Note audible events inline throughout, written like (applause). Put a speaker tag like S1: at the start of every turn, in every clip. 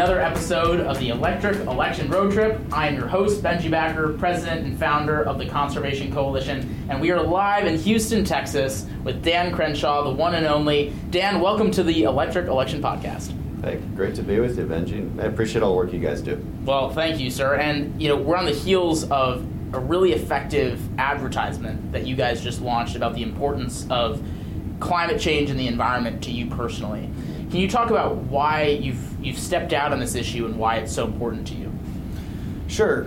S1: Welcome back to another episode of the Electric Election Road Trip. I am your host, Benji Backer, president and founder of the Conservation Coalition, and we are live in Houston, Texas with Dan Crenshaw, the one and only. Dan, welcome to the Electric Election Podcast.
S2: Hey, great to be with you, Benji. I appreciate all the work you guys do.
S1: Well, thank you, sir. And, you know, we're on the heels of a really effective advertisement that you guys just launched about the importance of climate change and the environment to you personally. Can you talk about why you've you've stepped out on this issue and why it's so important to you?
S2: Sure,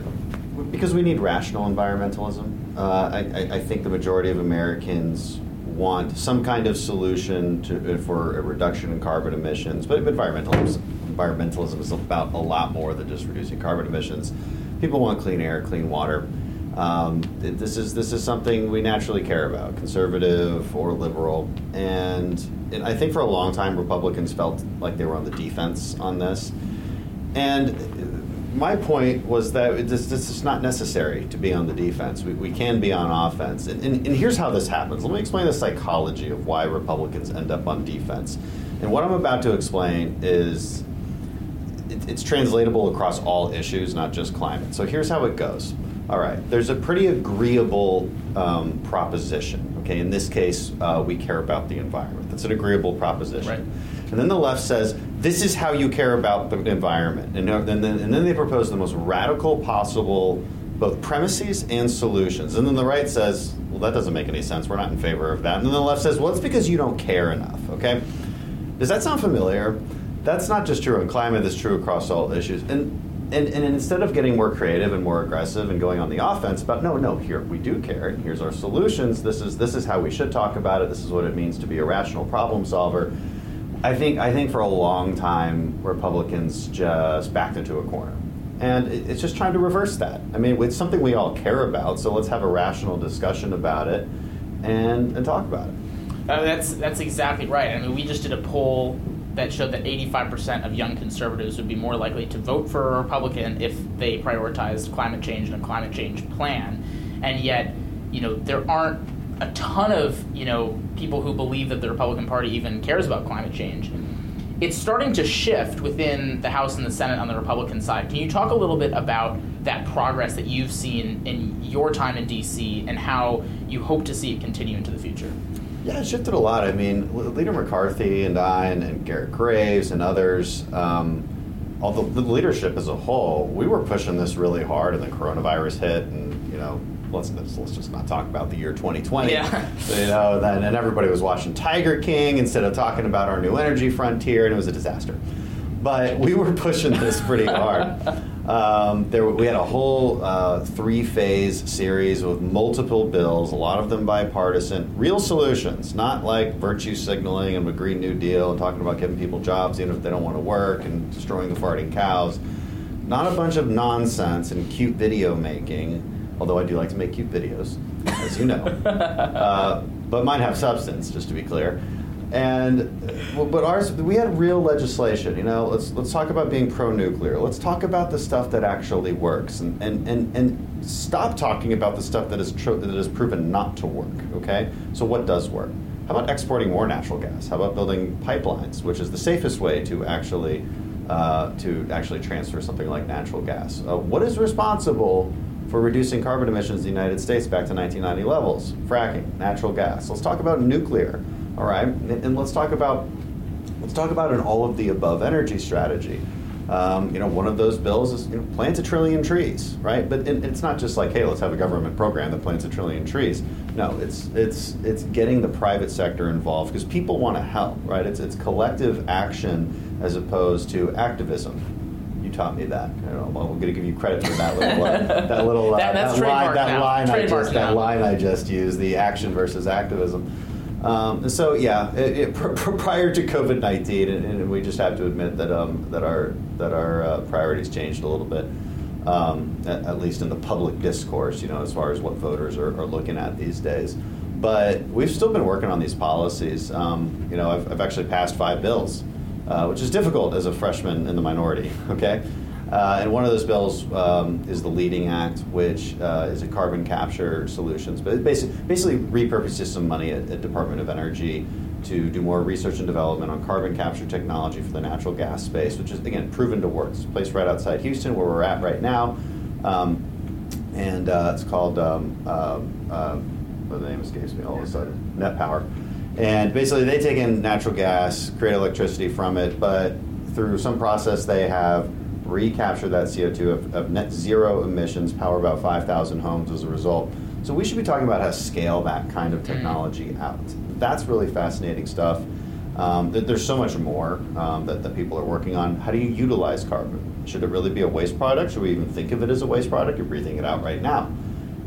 S2: because we need rational environmentalism. Uh, I, I, think the majority of Americans want some kind of solution to, for a reduction in carbon emissions, but environmentalism, environmentalism is about a lot more than just reducing carbon emissions. People want clean air, clean water. Um, this is this is something we naturally care about, conservative or liberal, and, and I think for a long time Republicans felt like they were on the defense on this, and my point was that this, is not necessary to be on the defense. We, we can be on offense, and, and, and here's how this happens. Let me explain the psychology of why Republicans end up on defense, and what I'm about to explain is it's translatable across all issues, not just climate. So here's how it goes. All right, there's a pretty agreeable um, proposition. Okay, in this case, uh, we care about the environment. That's an agreeable proposition.
S1: Right.
S2: And then the left says, this is how you care about the environment. And, and, then, and then they propose the most radical possible both premises and solutions. And then the right says, well, that doesn't make any sense. We're not in favor of that. And then the left says, well, it's because you don't care enough. Okay? Does that sound familiar? That's not just true in climate, that's true across all issues. And and, and instead of getting more creative and more aggressive and going on the offense about no no here we do care and here's our solutions. This is this is how we should talk about it. This is what it means to be a rational problem solver. I think i think for a long time republicans just backed into a corner. And it's just trying to reverse that. I mean it's something we all care about so let's have a rational discussion about it and and talk about it.
S1: Uh, that's that's exactly right. I mean we just did a poll that showed that 85% of young conservatives would be more likely to vote for a Republican if they prioritized climate change and a climate change plan. And yet, you know, there aren't a ton of, you know, people who believe that the Republican Party even cares about climate change. It's starting to shift within the House and the Senate on the Republican side. Can you talk a little bit about that progress that you've seen in your time in DC and how you hope to see it continue into the future?
S2: Yeah, it shifted a lot. I mean, Leader McCarthy and I, and, and Garrett Graves and others, um, all the, the, leadership as a whole, we were pushing this really hard, and the coronavirus hit, and you know, let's let's just not talk about the year 2020.
S1: Yeah. (laughs)
S2: You know, then and everybody was watching Tiger King instead of talking about our new energy frontier, and it was a disaster. But we were pushing this pretty hard. (laughs) Um, there, we had a whole uh, three-phase series with multiple bills, a lot of them bipartisan, real solutions, not like virtue signaling and the Green New Deal and talking about giving people jobs even if they don't want to work and destroying the farting cows. Not a bunch of nonsense and cute video making, although I do like to make cute videos, as you know. (laughs) uh, but mine have substance, just to be clear. And but ours, we had real legislation. You know, let's let's talk about being pro-nuclear. Let's talk about the stuff that actually works, and and and, and stop talking about the stuff that is tr- that is proven not to work. Okay, so what does work? How about exporting more natural gas? How about building pipelines, which is the safest way to actually uh, to actually transfer something like natural gas? Uh, what is responsible for reducing carbon emissions in the United States back to 1990 levels? Fracking, natural gas. Let's talk about nuclear. All right, and, let's talk about let's talk about an all of the above energy strategy. Um, you know, one of those bills is you know, plant a trillion trees, right? But it, it's not just like, hey, let's have a government program that plants a trillion trees. No, it's it's it's getting the private sector involved because people want to help, right? It's it's collective action as opposed to activism. You taught me that. I am going to give you credit for that little uh, (laughs) that little uh,
S1: that,
S2: that line that line
S1: I
S2: just that line I just used the action versus activism. Um, so yeah, it, it, pr- prior to COVID nineteen, and, and, we just have to admit that um, that our that our uh, priorities changed a little bit, um, at, at, least in the public discourse. You know, as far as what voters are, are looking at these days. But we've still been working on these policies. Um, you know, I've, I've, actually passed five bills, uh, which is difficult as a freshman in the minority. (laughs) Okay. Uh, and one of those bills um, is the Leading Act, which uh, is a carbon capture solutions, but it basically, basically repurposes some money at, at Department of Energy to do more research and development on carbon capture technology for the natural gas space, which is again proven to work. It's a place right outside Houston where we're at right now, um, and uh, it's called um, uh, uh, the name escapes me all of a sudden. Net Power, and basically they take in natural gas, create electricity from it, but through some process they have recaptured that CO2 of, of net zero emissions, power about 5,000 homes as a result. So we should be talking about how to scale that kind of technology out. That's really fascinating stuff. Um, there's so much more um, that, that people are working on. How do you utilize carbon? Should it really be a waste product? Should we even think of it as a waste product? You're breathing it out right now.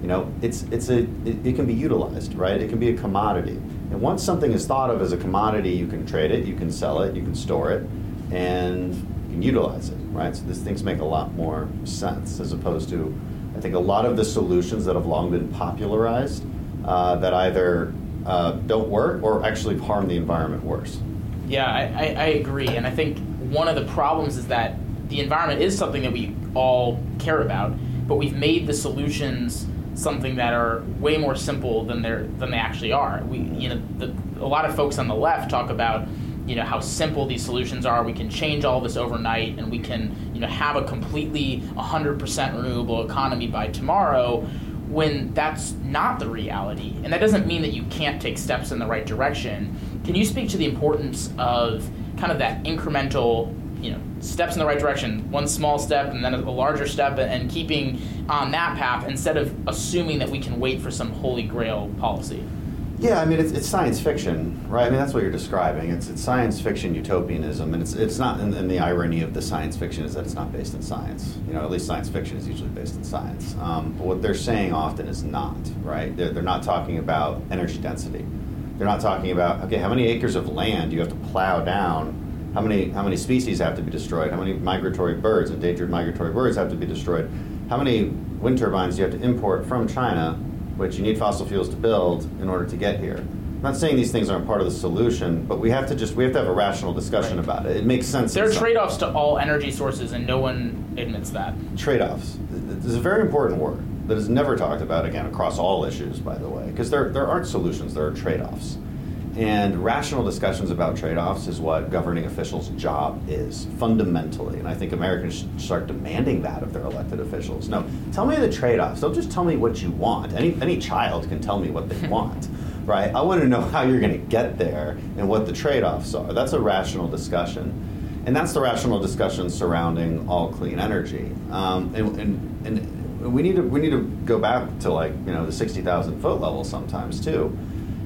S2: You know, it's it's a it, it can be utilized, right? It can be a commodity. And once something is thought of as a commodity, you can trade it, you can sell it, you can store it, and can utilize it, right? So these things make a lot more sense as opposed to I think a lot of the solutions that have long been popularized uh, that either uh, don't work or actually harm the environment worse.
S1: Yeah, I, I, agree. And I think one of the problems is that the environment is something that we all care about, but we've made the solutions something that are way more simple than they're than they actually are. We, you know, the, a lot of folks on the left talk about you know how simple these solutions are. We can change all this overnight, and we can you know have a completely 100% renewable economy by tomorrow. When that's not the reality, and that doesn't mean that you can't take steps in the right direction. Can you speak to the importance of kind of that incremental you know steps in the right direction one small step and then a larger step and keeping on that path instead of assuming that we can wait for some holy grail policy
S2: yeah, I mean it's, it's science fiction, right? I mean that's what you're describing. It's, it's science fiction utopianism, and it's it's not. And, and, the irony of the science fiction is that it's not based in science. You know, at least science fiction is usually based in science. Um, but what they're saying often is not right. They're, they're not talking about energy density. They're not talking about okay, how many acres of land do you have to plow down? How many how many species have to be destroyed? How many migratory birds, endangered migratory birds, have to be destroyed? How many wind turbines do you have to import from China which you need fossil fuels to build in order to get here. I'm not saying these things aren't part of the solution, but we have to just we have to have a rational discussion right. about it. It makes sense.
S1: There are trade-offs to all energy sources, and no one admits that.
S2: Trade-offs. This is a very important word that is never talked about again across all issues, by the way, because there there aren't solutions. There are trade-offs. And rational discussions about trade offs is what governing officials' job is, fundamentally. And I think Americans should start demanding that of their elected officials. No, tell me the trade offs. Don't just tell me what you want. Any, any child can tell me what they (laughs) want, right? I want to know how you're going to get there and what the trade offs are. That's a rational discussion. And that's the rational discussion surrounding all clean energy. Um, and, and, and we need to we need to go back to like you know the sixty thousand foot level sometimes too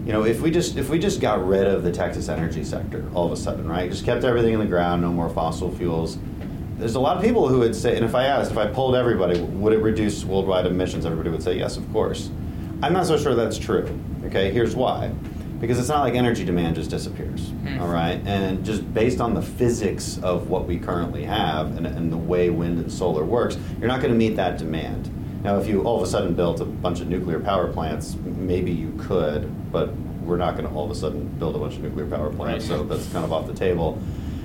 S2: you know, if we just if we just got rid of the Texas energy sector all of a sudden, right? Just kept everything in the ground, no more fossil fuels. There's a lot of people who would say, and if I asked, if I polled everybody, would it reduce worldwide emissions? Everybody would say yes, of course. I'm not so sure that's true. Okay, here's why. Because it's not like energy demand just disappears, mm. all right? And just based on the physics of what we currently have and, and the way wind and solar works, you're not going to meet that demand. Now, if you all of a sudden built a bunch of nuclear power plants, maybe you could, but we're not going to all of a sudden build a bunch of nuclear power plants, right. so that's kind of off the table.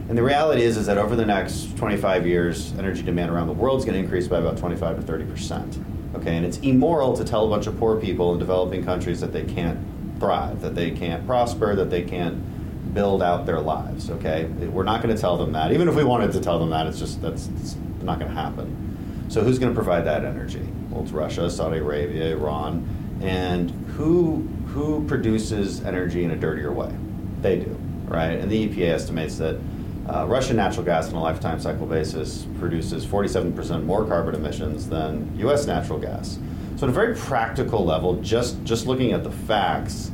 S2: And the reality is, is that over the next 25 years, energy demand around the world is going to increase by about 25 to 30 percent. Okay, and it's immoral to tell a bunch of poor people in developing countries that they can't thrive, that they can't prosper, that they can't build out their lives. Okay, we're not going to tell them that. Even if we wanted to tell them that, it's just that's it's not going to happen. So who's going to provide that energy? Well, it's Russia, Saudi Arabia, Iran, and who who produces energy in a dirtier way? They do, right? And the EPA estimates that uh, Russian natural gas on a lifetime cycle basis produces 47% more carbon emissions than U.S. natural gas. So, at a very practical level, just just looking at the facts,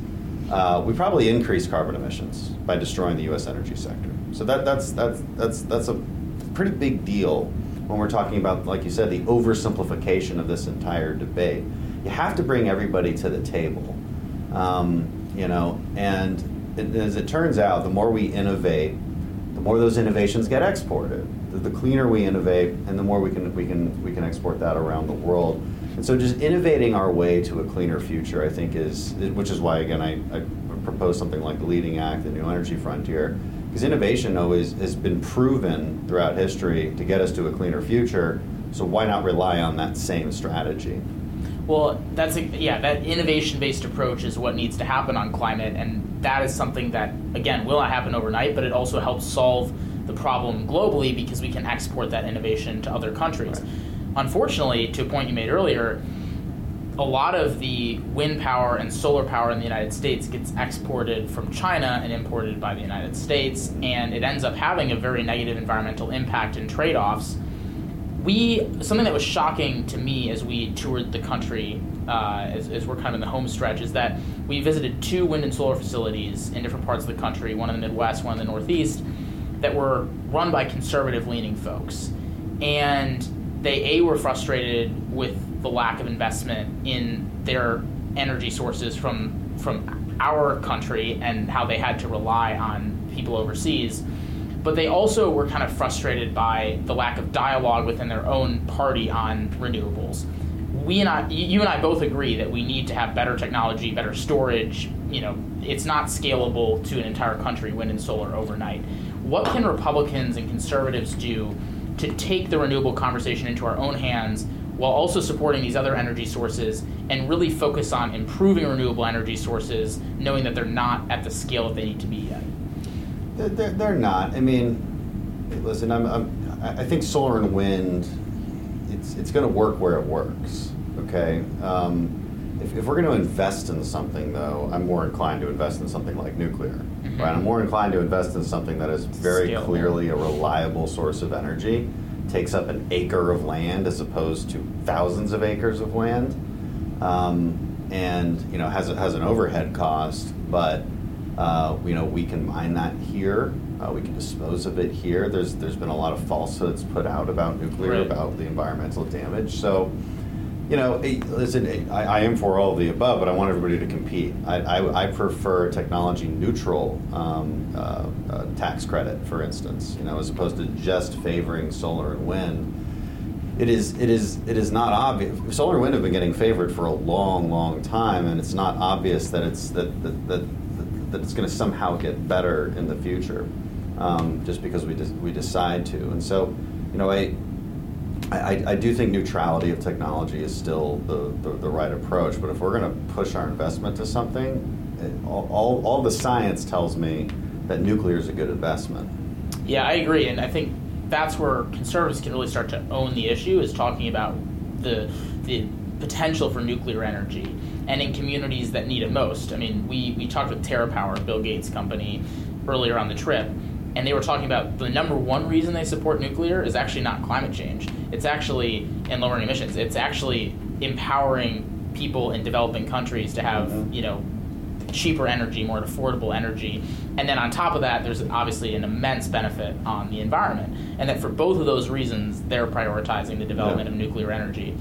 S2: uh, we probably increase carbon emissions by destroying the U.S. energy sector. So that that's that's that's that's a pretty big deal when we're talking about, like you said, the oversimplification of this entire debate. You have to bring everybody to the table, um, you know. And it, as it turns out, the more we innovate, the more those innovations get exported. The, the cleaner we innovate, and the more we can we can we can export that around the world. And so, just innovating our way to a cleaner future, I think, is which is why again I, I propose something like the Leading Act, the New Energy Frontier because innovation always has been proven throughout history to get us to a cleaner future. So why not rely on that same strategy?
S1: Well, that's a, yeah, that innovation-based approach is what needs to happen on climate, and that is something that again will not happen overnight, but it also helps solve the problem globally because we can export that innovation to other countries. Right. Unfortunately, to a point you made earlier, a lot of the wind power and solar power in the United States gets exported from China and imported by the United States, and it ends up having a very negative environmental impact and trade offs. We something that was shocking to me as we toured the country, uh, as, as, we're kind of in the home stretch, is that we visited two wind and solar facilities in different parts of the country, one in the Midwest, one in the Northeast, that were run by conservative leaning folks, and they a were frustrated with the lack of investment in their energy sources from from our country and how they had to rely on people overseas. But they also were kind of frustrated by the lack of dialogue within their own party on renewables. We and I, you and I both agree that we need to have better technology, better storage. You know, it's not scalable to an entire country, wind and solar overnight. What can Republicans and conservatives do to take the renewable conversation into our own hands while also supporting these other energy sources and really focus on improving renewable energy sources, knowing that they're not at the scale that they need to be yet?
S2: They're, not. I mean, listen, I'm, I'm, i think solar and wind, it's, it's going to work where it works, okay? Um, if, if, we're going to invest in something, though, I'm more inclined to invest in something like nuclear. Right? I'm more inclined to invest in something that is very clearly a reliable source of energy takes up an acre of land as opposed to thousands of acres of land, um, and you know has has an overhead cost, but uh, you know we can mine that here. Uh, we can dispose of it here. There's there's been a lot of falsehoods put out about nuclear, right. about the environmental damage. So you know, listen, I, I, am for all of the above, but I want everybody to compete. I, I, I prefer technology neutral um, uh, uh, tax credit, for instance, you know, as opposed to just favoring solar and wind. It is, it is, it is not obvious. Solar and wind have been getting favored for a long, long time, and it's not obvious that it's that that, that, that it's going to somehow get better in the future, um, just because we de- we decide to. And so, you know, I I, I, do think neutrality of technology is still the, the, the right approach, but if we're going to push our investment to something, it, all, all, all, the science tells me that nuclear is a good investment.
S1: Yeah, I agree, and I think that's where conservatives can really start to own the issue is talking about the, the potential for nuclear energy and in communities that need it most. I mean, we, we talked with TerraPower, Bill Gates' company, earlier on the trip, and they were talking about the number one reason they support nuclear is actually not climate change. It's actually in lowering emissions. It's actually empowering people in developing countries to have, mm-hmm. you know, cheaper energy, more affordable energy. And then on top of that, there's obviously an immense benefit on the environment. And that for both of those reasons, they're prioritizing the development yeah. of nuclear energy.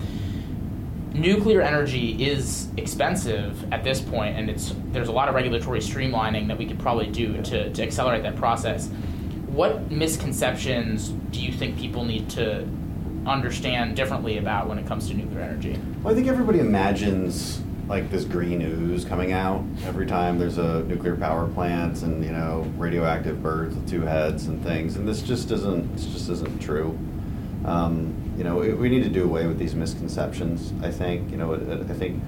S1: Nuclear energy is expensive at this point, and it's there's a lot of regulatory streamlining that we could probably do to, to accelerate that process. What misconceptions do you think people need to understand differently about when it comes to nuclear energy?
S2: Well, I think everybody imagines like this green ooze coming out every time there's a nuclear power plant and you know radioactive birds with two heads and things and this just isn't this just isn't true. Um, you know we need to do away with these misconceptions i think. You know i think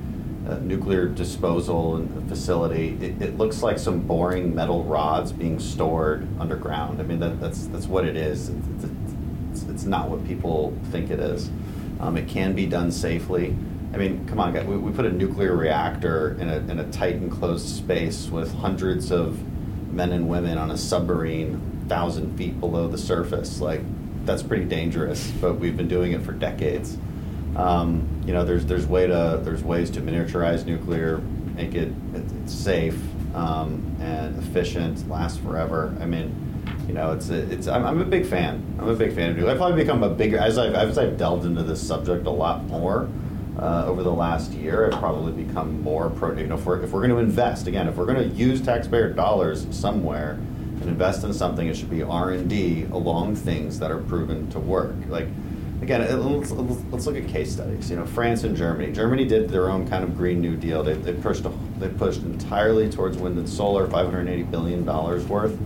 S2: uh, nuclear disposal and facility it, it, looks like some boring metal rods being stored underground. I mean that, that's that's what it is. It's, it's, it's not what people think it is um, it can be done safely I mean, come on, guys. We, we put a nuclear reactor in a, in a tight enclosed space with hundreds of men and women on a submarine, thousand feet below the surface. Like, that's pretty dangerous. But we've been doing it for decades. Um, you know, there's there's way to there's ways to miniaturize nuclear, make it it's safe um, and efficient, last forever. I mean, you know, it's it's. I'm, I'm, a big fan. I'm a big fan of nuclear. I've probably become a bigger as I've as I've delved into this subject a lot more uh, over the last year I've probably become more pro. You know, if we're, if we're going to invest again, if we're going to use taxpayer dollars somewhere and invest in something, it should be R and D along things that are proven to work. Like again, let's, let's look at case studies. You know, France and Germany. Germany did their own kind of Green New Deal. They, they pushed they pushed entirely towards wind and solar, 580 billion dollars worth.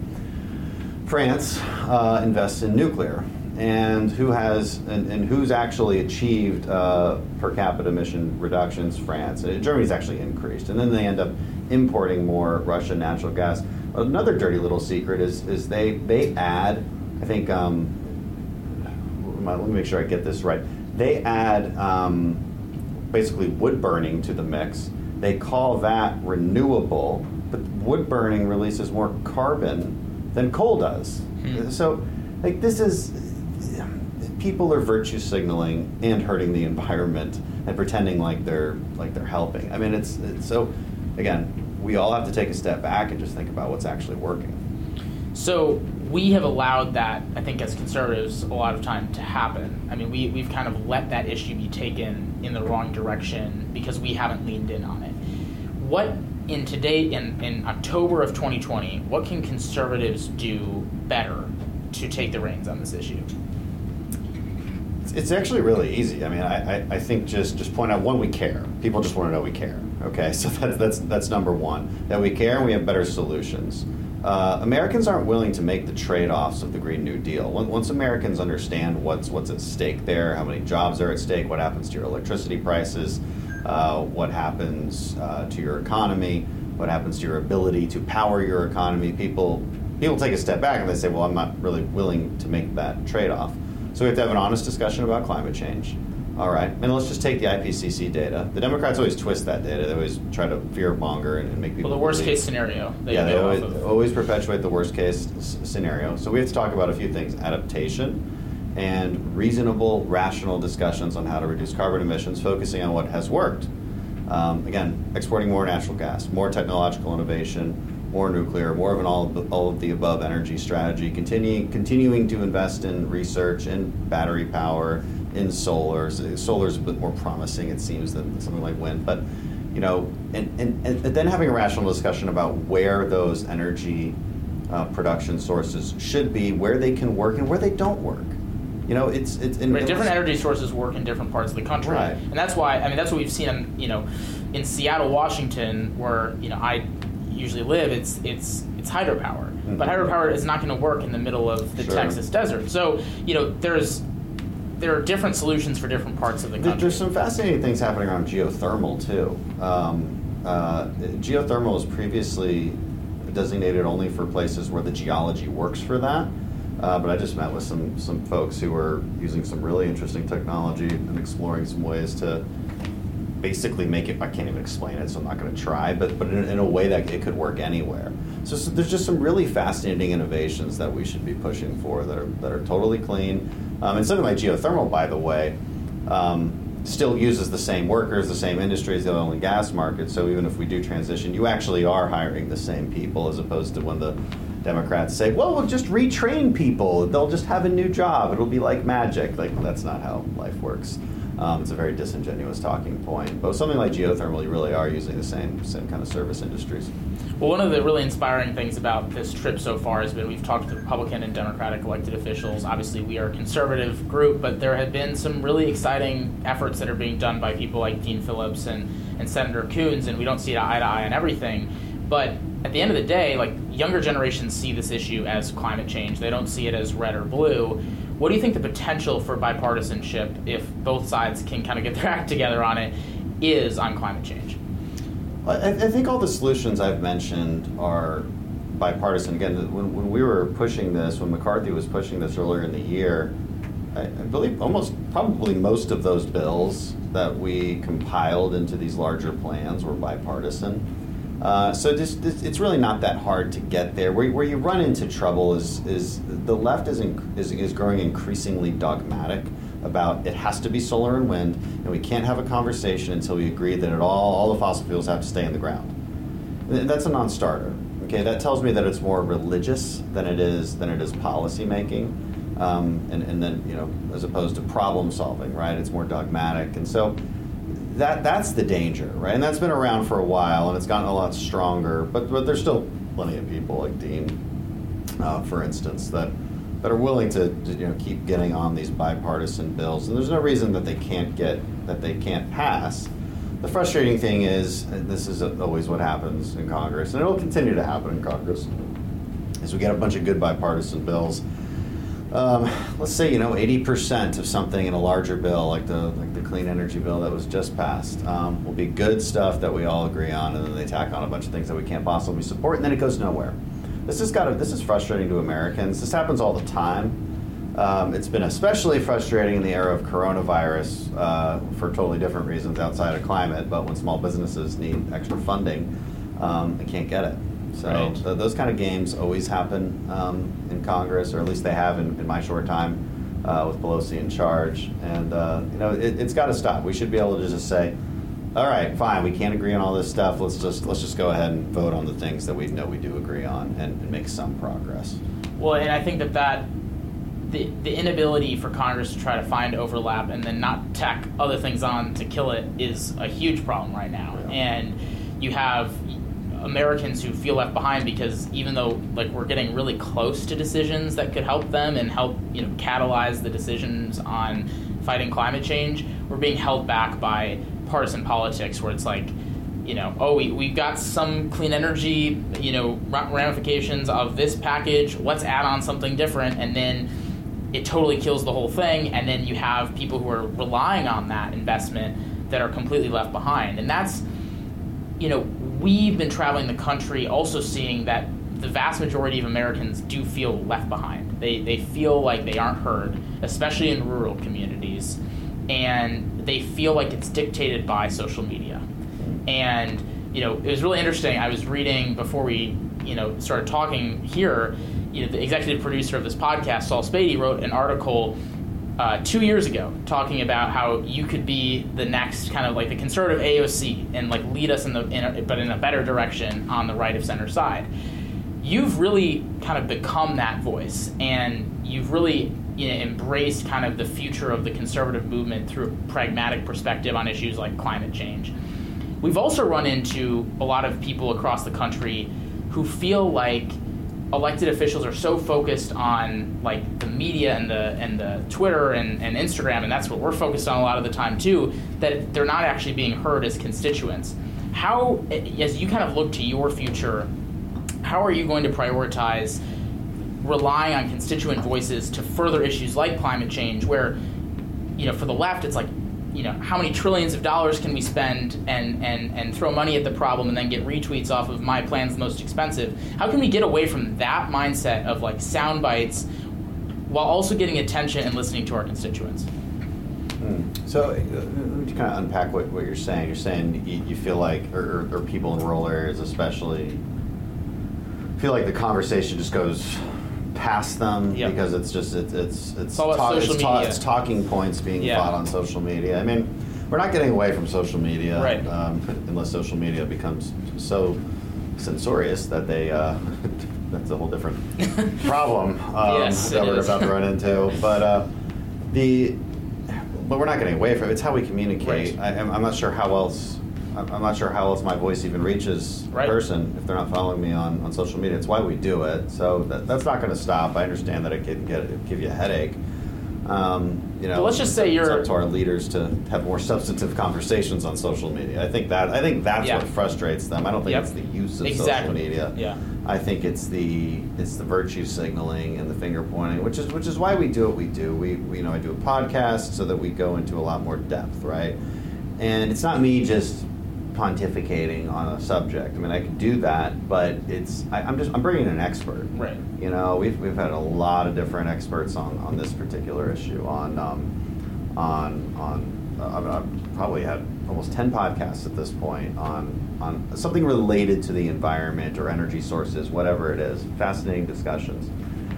S2: France uh, invests in nuclear and who has and, and who's actually achieved uh, per capita emission reductions? France. Uh, Germany's actually increased, and then they end up importing more Russian natural gas. Another dirty little secret is is they they add, I think. Um, let me make sure I get this right. They add um, basically wood burning to the mix. They call that renewable, but wood burning releases more carbon than coal does. Hmm. So, like this is people are virtue signaling and hurting the environment and pretending like they're like they're helping. I mean, it's, it's so again, we all have to take a step back and just think about what's actually working.
S1: So we have allowed that, I think, as conservatives, a lot of time to happen. I mean, we, we've kind of let that issue be taken in the wrong direction because we haven't leaned in on it. What in today, in, in October of 2020, what can conservatives do better to take the reins on this issue?
S2: It's actually really easy. I mean, I, I, I, think just just point out one, we care. People just want to know we care. Okay, (laughs) so that's that's that's number one. That we care and we have better solutions. Uh, Americans aren't willing to make the trade-offs of the Green New Deal. Once Americans understand what's what's at stake there, how many jobs are at stake, what happens to your electricity prices, uh, what happens uh, to your economy, what happens to your ability to power your economy, people people take a step back and they say, "Well, I'm not really willing to make that trade-off." So we have to have an honest discussion about climate change. All right, and let's just take the IPCC data. The Democrats always twist that data. They always try to fear monger and, and make people.
S1: Well, the worst believe. case scenario.
S2: They yeah, they always, always, perpetuate the worst case s- scenario. So we have to talk about a few things: adaptation and reasonable, rational discussions on how to reduce carbon emissions, focusing on what has worked. Um, again, exporting more natural gas, more technological innovation, more nuclear, more of an all of the, all of the above energy strategy, continuing continuing to invest in research in battery power, in solar. Solar is a bit more promising, it seems, than something like wind. But you know, and, and, and then having a rational discussion about where those energy uh, production sources should be, where they can work, and where they don't work. You know, it's it's
S1: in, right, different energy sources work in different parts of the country,
S2: right.
S1: and that's why I mean that's what we've seen. You know, in Seattle, Washington, where you know I usually live, it's it's it's hydropower. Mm-hmm. But hydropower is not going to work in the middle of the sure. Texas desert. So you know there's there are different solutions for different parts of the country.
S2: There's some fascinating things happening around geothermal too. Um, uh, geothermal was previously designated only for places where the geology works for that. Uh, but I just met with some some folks who are using some really interesting technology and exploring some ways to basically make it. I can't even explain it, so I'm not going to try. But but in, in, a way that it could work anywhere. So, so, there's just some really fascinating innovations that we should be pushing for that are that are totally clean. Um, and something like geothermal, by the way. Um, still uses the same workers, the same industries, the oil and gas market. So even if we do transition, you actually are hiring the same people as opposed to when the Democrats say, well, we'll just retrain people. They'll just have a new job. It'll be like magic. Like, that's not how life works. Um, it's a very disingenuous talking point. But something like geothermal, you really are using the same same kind of service industries.
S1: Well, one of the really inspiring things about this trip so far has been we've talked to Republican and Democratic elected officials. Obviously, we are a conservative group, but there have been some really exciting efforts that are being done by people like Dean Phillips and, and Senator Coons, and we don't see it eye to eye on everything. But at the end of the day, like younger generations see this issue as climate change. They don't see it as red or blue. What do you think the potential for bipartisanship, if both sides can kind of get their act together on it, is on climate change?
S2: I, I think all the solutions I've mentioned are bipartisan. Again, when, when we were pushing this, when McCarthy was pushing this earlier in the year, I, I believe almost probably most of those bills that we compiled into these larger plans were bipartisan. Uh, so this, it's really not that hard to get there. Where, where you run into trouble is, is the left is, is, is growing increasingly dogmatic about it has to be solar and wind, and we can't have a conversation until we agree that all, all the fossil fuels have to stay in the ground. That's a non-starter. Okay, that tells me that it's more religious than it is than it is policy making, um, and, and then you know as opposed to problem solving, right? It's more dogmatic, and so that that's the danger, right? And that's been around for a while, and it's gotten a lot stronger. But but there's still plenty of people like Dean, uh, for instance, that that are willing to, to, you know keep getting on these bipartisan bills, and there's no reason that they can't get that they can't pass. The frustrating thing is, this is always what happens in Congress, and it will continue to happen in Congress, is we get a bunch of good bipartisan bills. Um, let's say you know 80% of something in a larger bill like the like the clean energy bill that was just passed um, will be good stuff that we all agree on and then they tack on a bunch of things that we can't possibly support and then it goes nowhere this has got to, this is frustrating to americans this happens all the time um, it's been especially frustrating in the era of coronavirus uh, for totally different reasons outside of climate but when small businesses need extra funding um, they can't get it so
S1: Right.
S2: th- those kind of games always happen um, in Congress, or at least they have in, in my short time uh, with Pelosi in charge. And uh, you know, it, it's got to stop. We should be able to just say, "All right, fine, we can't agree on all this stuff. Let's just let's just go ahead and vote on the things that we know we do agree on and, and make some progress."
S1: Well, and I think that that the, the inability for Congress to try to find overlap and then not tack other things on to kill it is a huge problem right now.
S2: Yeah.
S1: And you have Americans who feel left behind because even though like we're getting really close to decisions that could help them and help you know catalyze the decisions on fighting climate change, we're being held back by partisan politics where it's like you know, oh, we, we've got some clean energy, you know, ramifications of this package. Let's add on something different, and then it totally kills the whole thing. And then you have people who are relying on that investment that are completely left behind. And that's, you know, we've been traveling the country also seeing that the vast majority of Americans do feel left behind. They, they feel like they aren't heard, especially in rural communities. And they feel like it's dictated by social media. And, you know, it was really interesting. I was reading before we, you know, started talking here, you know, the executive producer of this podcast, Saul Spady, wrote an article uh, two years ago talking about how you could be the next kind of like the conservative AOC and like lead us in the in a, but in a better direction on the right of center side. You've really kind of become that voice, and you've really you know, embraced kind of the future of the conservative movement through a pragmatic perspective on issues like climate change. We've also run into a lot of people across the country who feel like elected officials are so focused on like the media and the and the Twitter and, and Instagram and that's what we're focused on a lot of the time too that they're not actually being heard as constituents. How as you kind of look to your future, how are you going to prioritize relying on constituent voices to further issues like climate change where you know for the left it's like you know how many trillions of dollars can we spend and and and throw money at the problem and then get retweets off of my plan's the most expensive? How can we get away from that mindset of like sound bites while also getting attention and listening to our constituents?
S2: So, uh, let me kind of unpack what, what you're saying. You're saying you, you feel like, or, or people in rural areas especially, feel like the conversation just goes past them
S1: Yep.
S2: because it's just it's it's it's,
S1: all about
S2: it's, ta- it's talking points being
S1: Yeah.
S2: fought on social media. I mean, we're not getting away from social media,
S1: Right.
S2: Um, unless social media becomes so censorious that they. Uh, (laughs) that's a whole different (laughs) problem um,
S1: Yes,
S2: that we're
S1: is.
S2: about to run into. But uh, the but we're not getting away from it. It's how we communicate.
S1: Right.
S2: I, I'm not sure how else. I'm not sure how else my voice even reaches a
S1: Right.
S2: person if they're not following me on, on social media. It's why we do it. So that, that's not going to stop. I understand that it can get give you a headache. Um, you know,
S1: But let's just say
S2: it's
S1: you're-
S2: up to our leaders to have more (laughs) substantive conversations on social media. I think that I think that's
S1: Yeah.
S2: what frustrates them. I don't think
S1: Yep.
S2: it's the use of
S1: Exactly.
S2: social media.
S1: Yeah.
S2: I think it's the it's the virtue signaling and the finger pointing, which is which is why we do what we do. We, we you know I do a podcast so that we go into a lot more depth, right? And it's not me just pontificating on a subject. I mean, I could do that, but it's I, I'm just I'm bringing an expert.
S1: Right.
S2: You know, we've we've had a lot of different experts on on this particular issue on um, on on. Uh, I've, I've probably had almost ten podcasts at this point on on something related to the environment or energy sources, whatever it is. Fascinating discussions.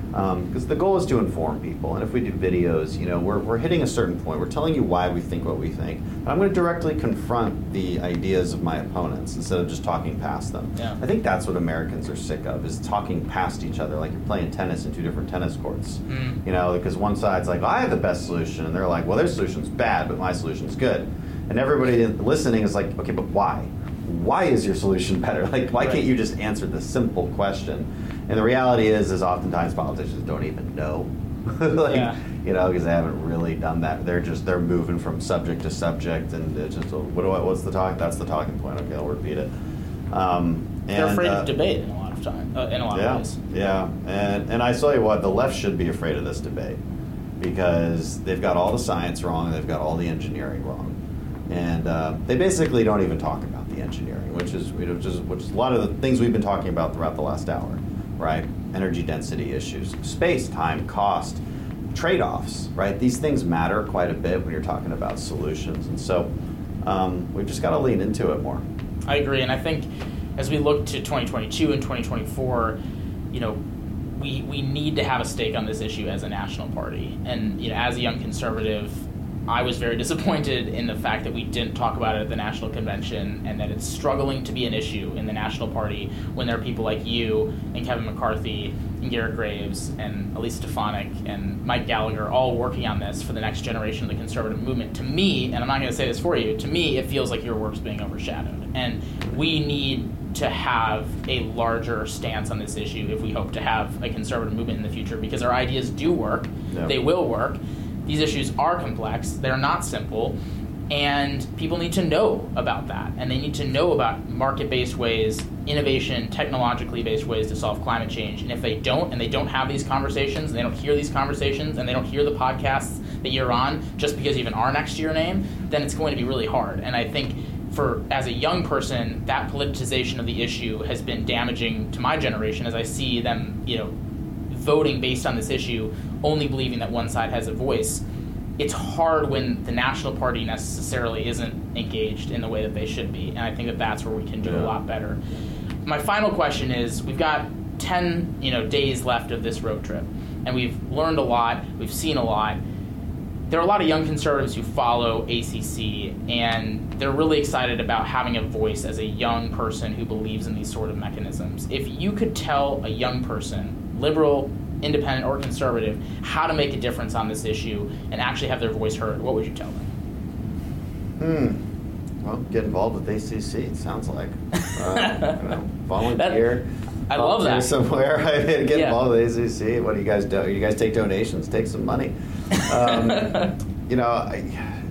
S2: Because the goal is to inform people, and if we do videos, you know, we're, we're hitting a certain point. We're telling you why we think what we think. And I'm going to directly confront the ideas of my opponents instead of just talking past them.
S1: Yeah.
S2: I think that's what Americans are sick of is talking past each other, like you're playing tennis in two different tennis courts.
S1: Mm.
S2: You know, because one side's like, I have the best solution, and they're like, well, their solution's bad, but my solution's good. And everybody listening is like, okay, but why? Why is your solution better? (laughs) Like, why
S1: Right.
S2: can't you just answer the simple question? And the reality is, is oftentimes politicians don't even know. (laughs) like,
S1: Yeah.
S2: you know, because they haven't really done that. They're just they're moving from subject to subject, and it's just what do I, what's the talk? That's the talking point. Okay, I'll repeat it. Um,
S1: they're afraid
S2: uh,
S1: of debate in a lot of of time uh, in a lot
S2: yeah,
S1: of ways.
S2: Yeah, and and I tell you what, the left should be afraid of this debate because they've got all the science wrong, they've got all the engineering wrong, and uh, they basically don't even talk about engineering, which is you know, is which is a lot of the things we've been talking about throughout the last hour, right? Energy density issues, space, time, cost, trade-offs, right? These things matter quite a bit when you're talking about solutions, and so um, we've just got to lean into it more.
S1: I agree, and I think as we look to 2022 and 2024, you know, we we need to have a stake on this issue as a national party. And you know, as a young conservative, I was very (laughs) disappointed in the fact that we didn't talk about it at the national convention and that it's struggling to be an issue in the national party when there are people like you and Kevin McCarthy and Garrett Graves and Elise Stefanik and Mike Gallagher all working on this for the next generation of the conservative movement. To me, and I'm not going to say this for you, to me, it feels like your work's being overshadowed. And we need to have a larger stance on this issue if we hope to have a conservative movement in the future because our ideas do work,
S2: Yep.
S1: they will work. These issues are complex, they're not simple, and people need to know about that. And they need to know about market based ways, innovation, technologically based ways to solve climate change. And if they don't, and they don't have these conversations, and they don't hear these conversations, and they don't hear the podcasts that you're on just because you an R next to your name, then it's going to be really hard. And I think for as a young person, that politicization of the issue has been damaging to my generation as I see them, you know, voting based on this issue, only believing that one side has a voice. It's hard when the national party necessarily isn't engaged in the way that they should be, and I think that that's where we can do a lot better. My final question is: We've got ten, you know, days left of this road trip, and we've learned a lot, we've seen a lot there are a lot of young conservatives who follow ACC, and they're really excited about having a voice as a young person who believes in these sort of mechanisms. If you could tell a young person, liberal, independent, or conservative, how to make a difference on this issue and actually have their voice heard, what would you tell them?
S2: Hmm. Well, get involved with ACC. It sounds like (laughs) uh, you know, volunteer.
S1: I love that.
S2: somewhere. (laughs) I mean, get
S1: Yeah.
S2: involved with ACC. What do you guys do? You guys take donations. Take some money. Um, (laughs) you know, I,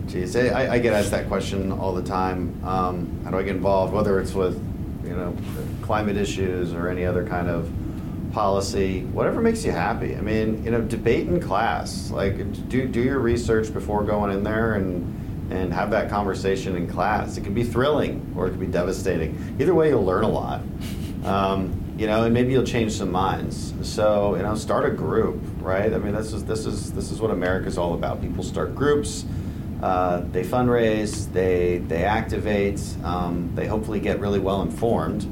S2: geez, I, I get asked that question all the time. Um, how do I get involved? Whether it's with you know climate issues or any other kind of policy, whatever makes you happy. I mean, you know, debate in class. Like, do do your research before going in there and and have that conversation in class. It can be thrilling or it can be devastating. Either way, you'll learn a lot. Um, you know, and maybe you'll change some minds. So, you know, start a group, right? I mean, this is this is this is what America's all about. People start groups. Uh, they fundraise, they they activate, um, they hopefully get really well informed,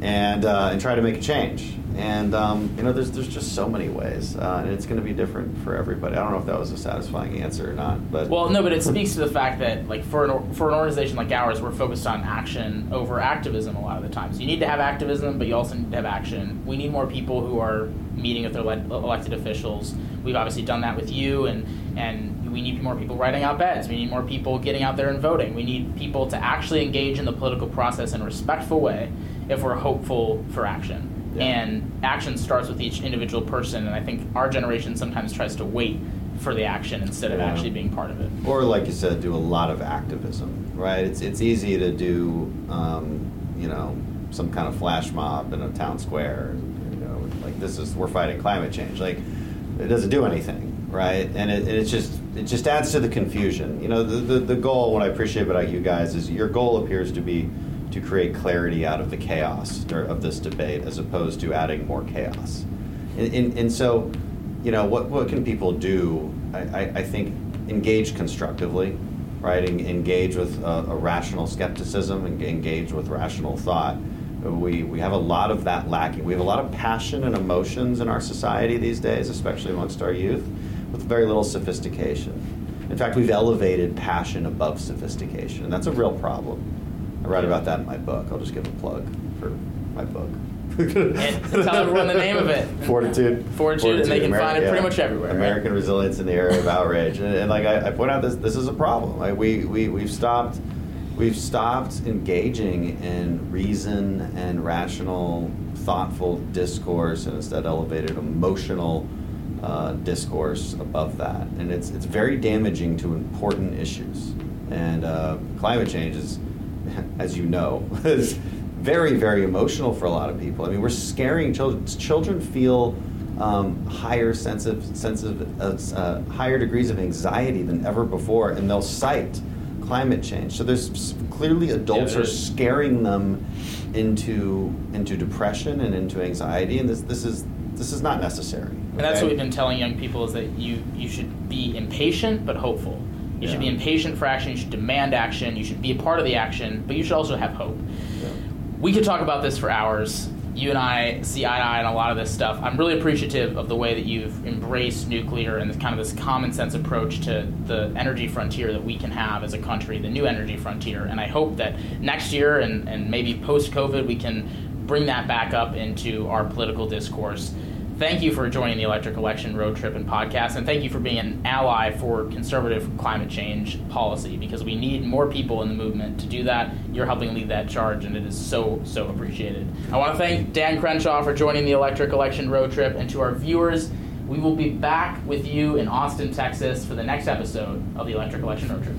S2: and uh, and try to make a change. And um, you know, there's there's just so many ways, uh, and it's going to be different for everybody. I don't know if that was a satisfying answer or not, but
S1: Well, no, but it speaks to the fact that, like, for an for an organization like ours, we're focused on action over activism a lot of the times. You need to have activism, but you also need to have action. We need more people who are meeting with their le- elected officials. We've obviously done that with you, and and we need more people writing op-eds. We need more people getting out there and voting. We need people to actually engage in the political process in a respectful way if we're hopeful for action.
S2: Yeah.
S1: And action starts with each individual person, and I think our generation sometimes tries to wait for the action instead of
S2: Yeah.
S1: actually being part of it.
S2: or like you said, do a lot of activism, right? It's it's easy to do, um, you know, some kind of flash mob in a town square. You know, like this is we're fighting climate change. Like it doesn't do anything, right? And it, and it's just it just adds to the confusion. You know, the, the the goal. What I appreciate about you guys is your goal appears to be to create clarity out of the chaos of this debate, as opposed to adding more chaos. And, and, and so, you know, what, what can people do? I, I, I think engage constructively, right? En- engage with a, a rational skepticism and engage with rational thought. We, we have a lot of that lacking. We have a lot of passion and emotions in our society these days, especially amongst our youth, with very little sophistication. In fact, we've elevated passion above sophistication, and that's a real problem. I write about that in my book. I'll just give a plug for my book.
S1: And (laughs) tell everyone the name of it.
S2: Fortitude.
S1: Fortitude, and they can find it pretty much everywhere, right?
S2: American resilience in the era of outrage, and, and like I, I point out, this this is a problem. Like we we we've stopped we've stopped engaging in reason and rational, thoughtful discourse, and instead elevated emotional uh, discourse above that, and it's it's very damaging to important issues. And uh, climate change is, as you know, (laughs) is very, very emotional for a lot of people. I mean, we're scaring children. Children feel um, higher sense of sense of uh, higher degrees of anxiety than ever before, and they'll cite climate change. So there's clearly adults
S1: Yeah,
S2: are scaring them into into depression and into anxiety, and this this is this is not necessary.
S1: And that's what we've been telling young people is that you you should be impatient but hopeful. You should be impatient for action. You should demand action. You should be a part of the action, but you should also have hope.
S2: Yeah.
S1: We could talk about this for hours. You and I see eye to eye on a lot of this stuff. I'm really appreciative of the way that you've embraced nuclear and kind of this common sense approach to the energy frontier that we can have as a country, the new energy frontier. And I hope that next year and, and maybe post COVID, we can bring that back up into our political discourse. Thank you for joining the Electric Election Road Trip and Podcast, and thank you for being an ally for conservative climate change policy because we need more people in the movement to do that. You're helping lead that charge, and it is so, so appreciated. I want to thank Dan Crenshaw for joining the Electric Election Road Trip, and to our viewers, we will be back with you in Austin, Texas for the next episode of the Electric Election Road Trip.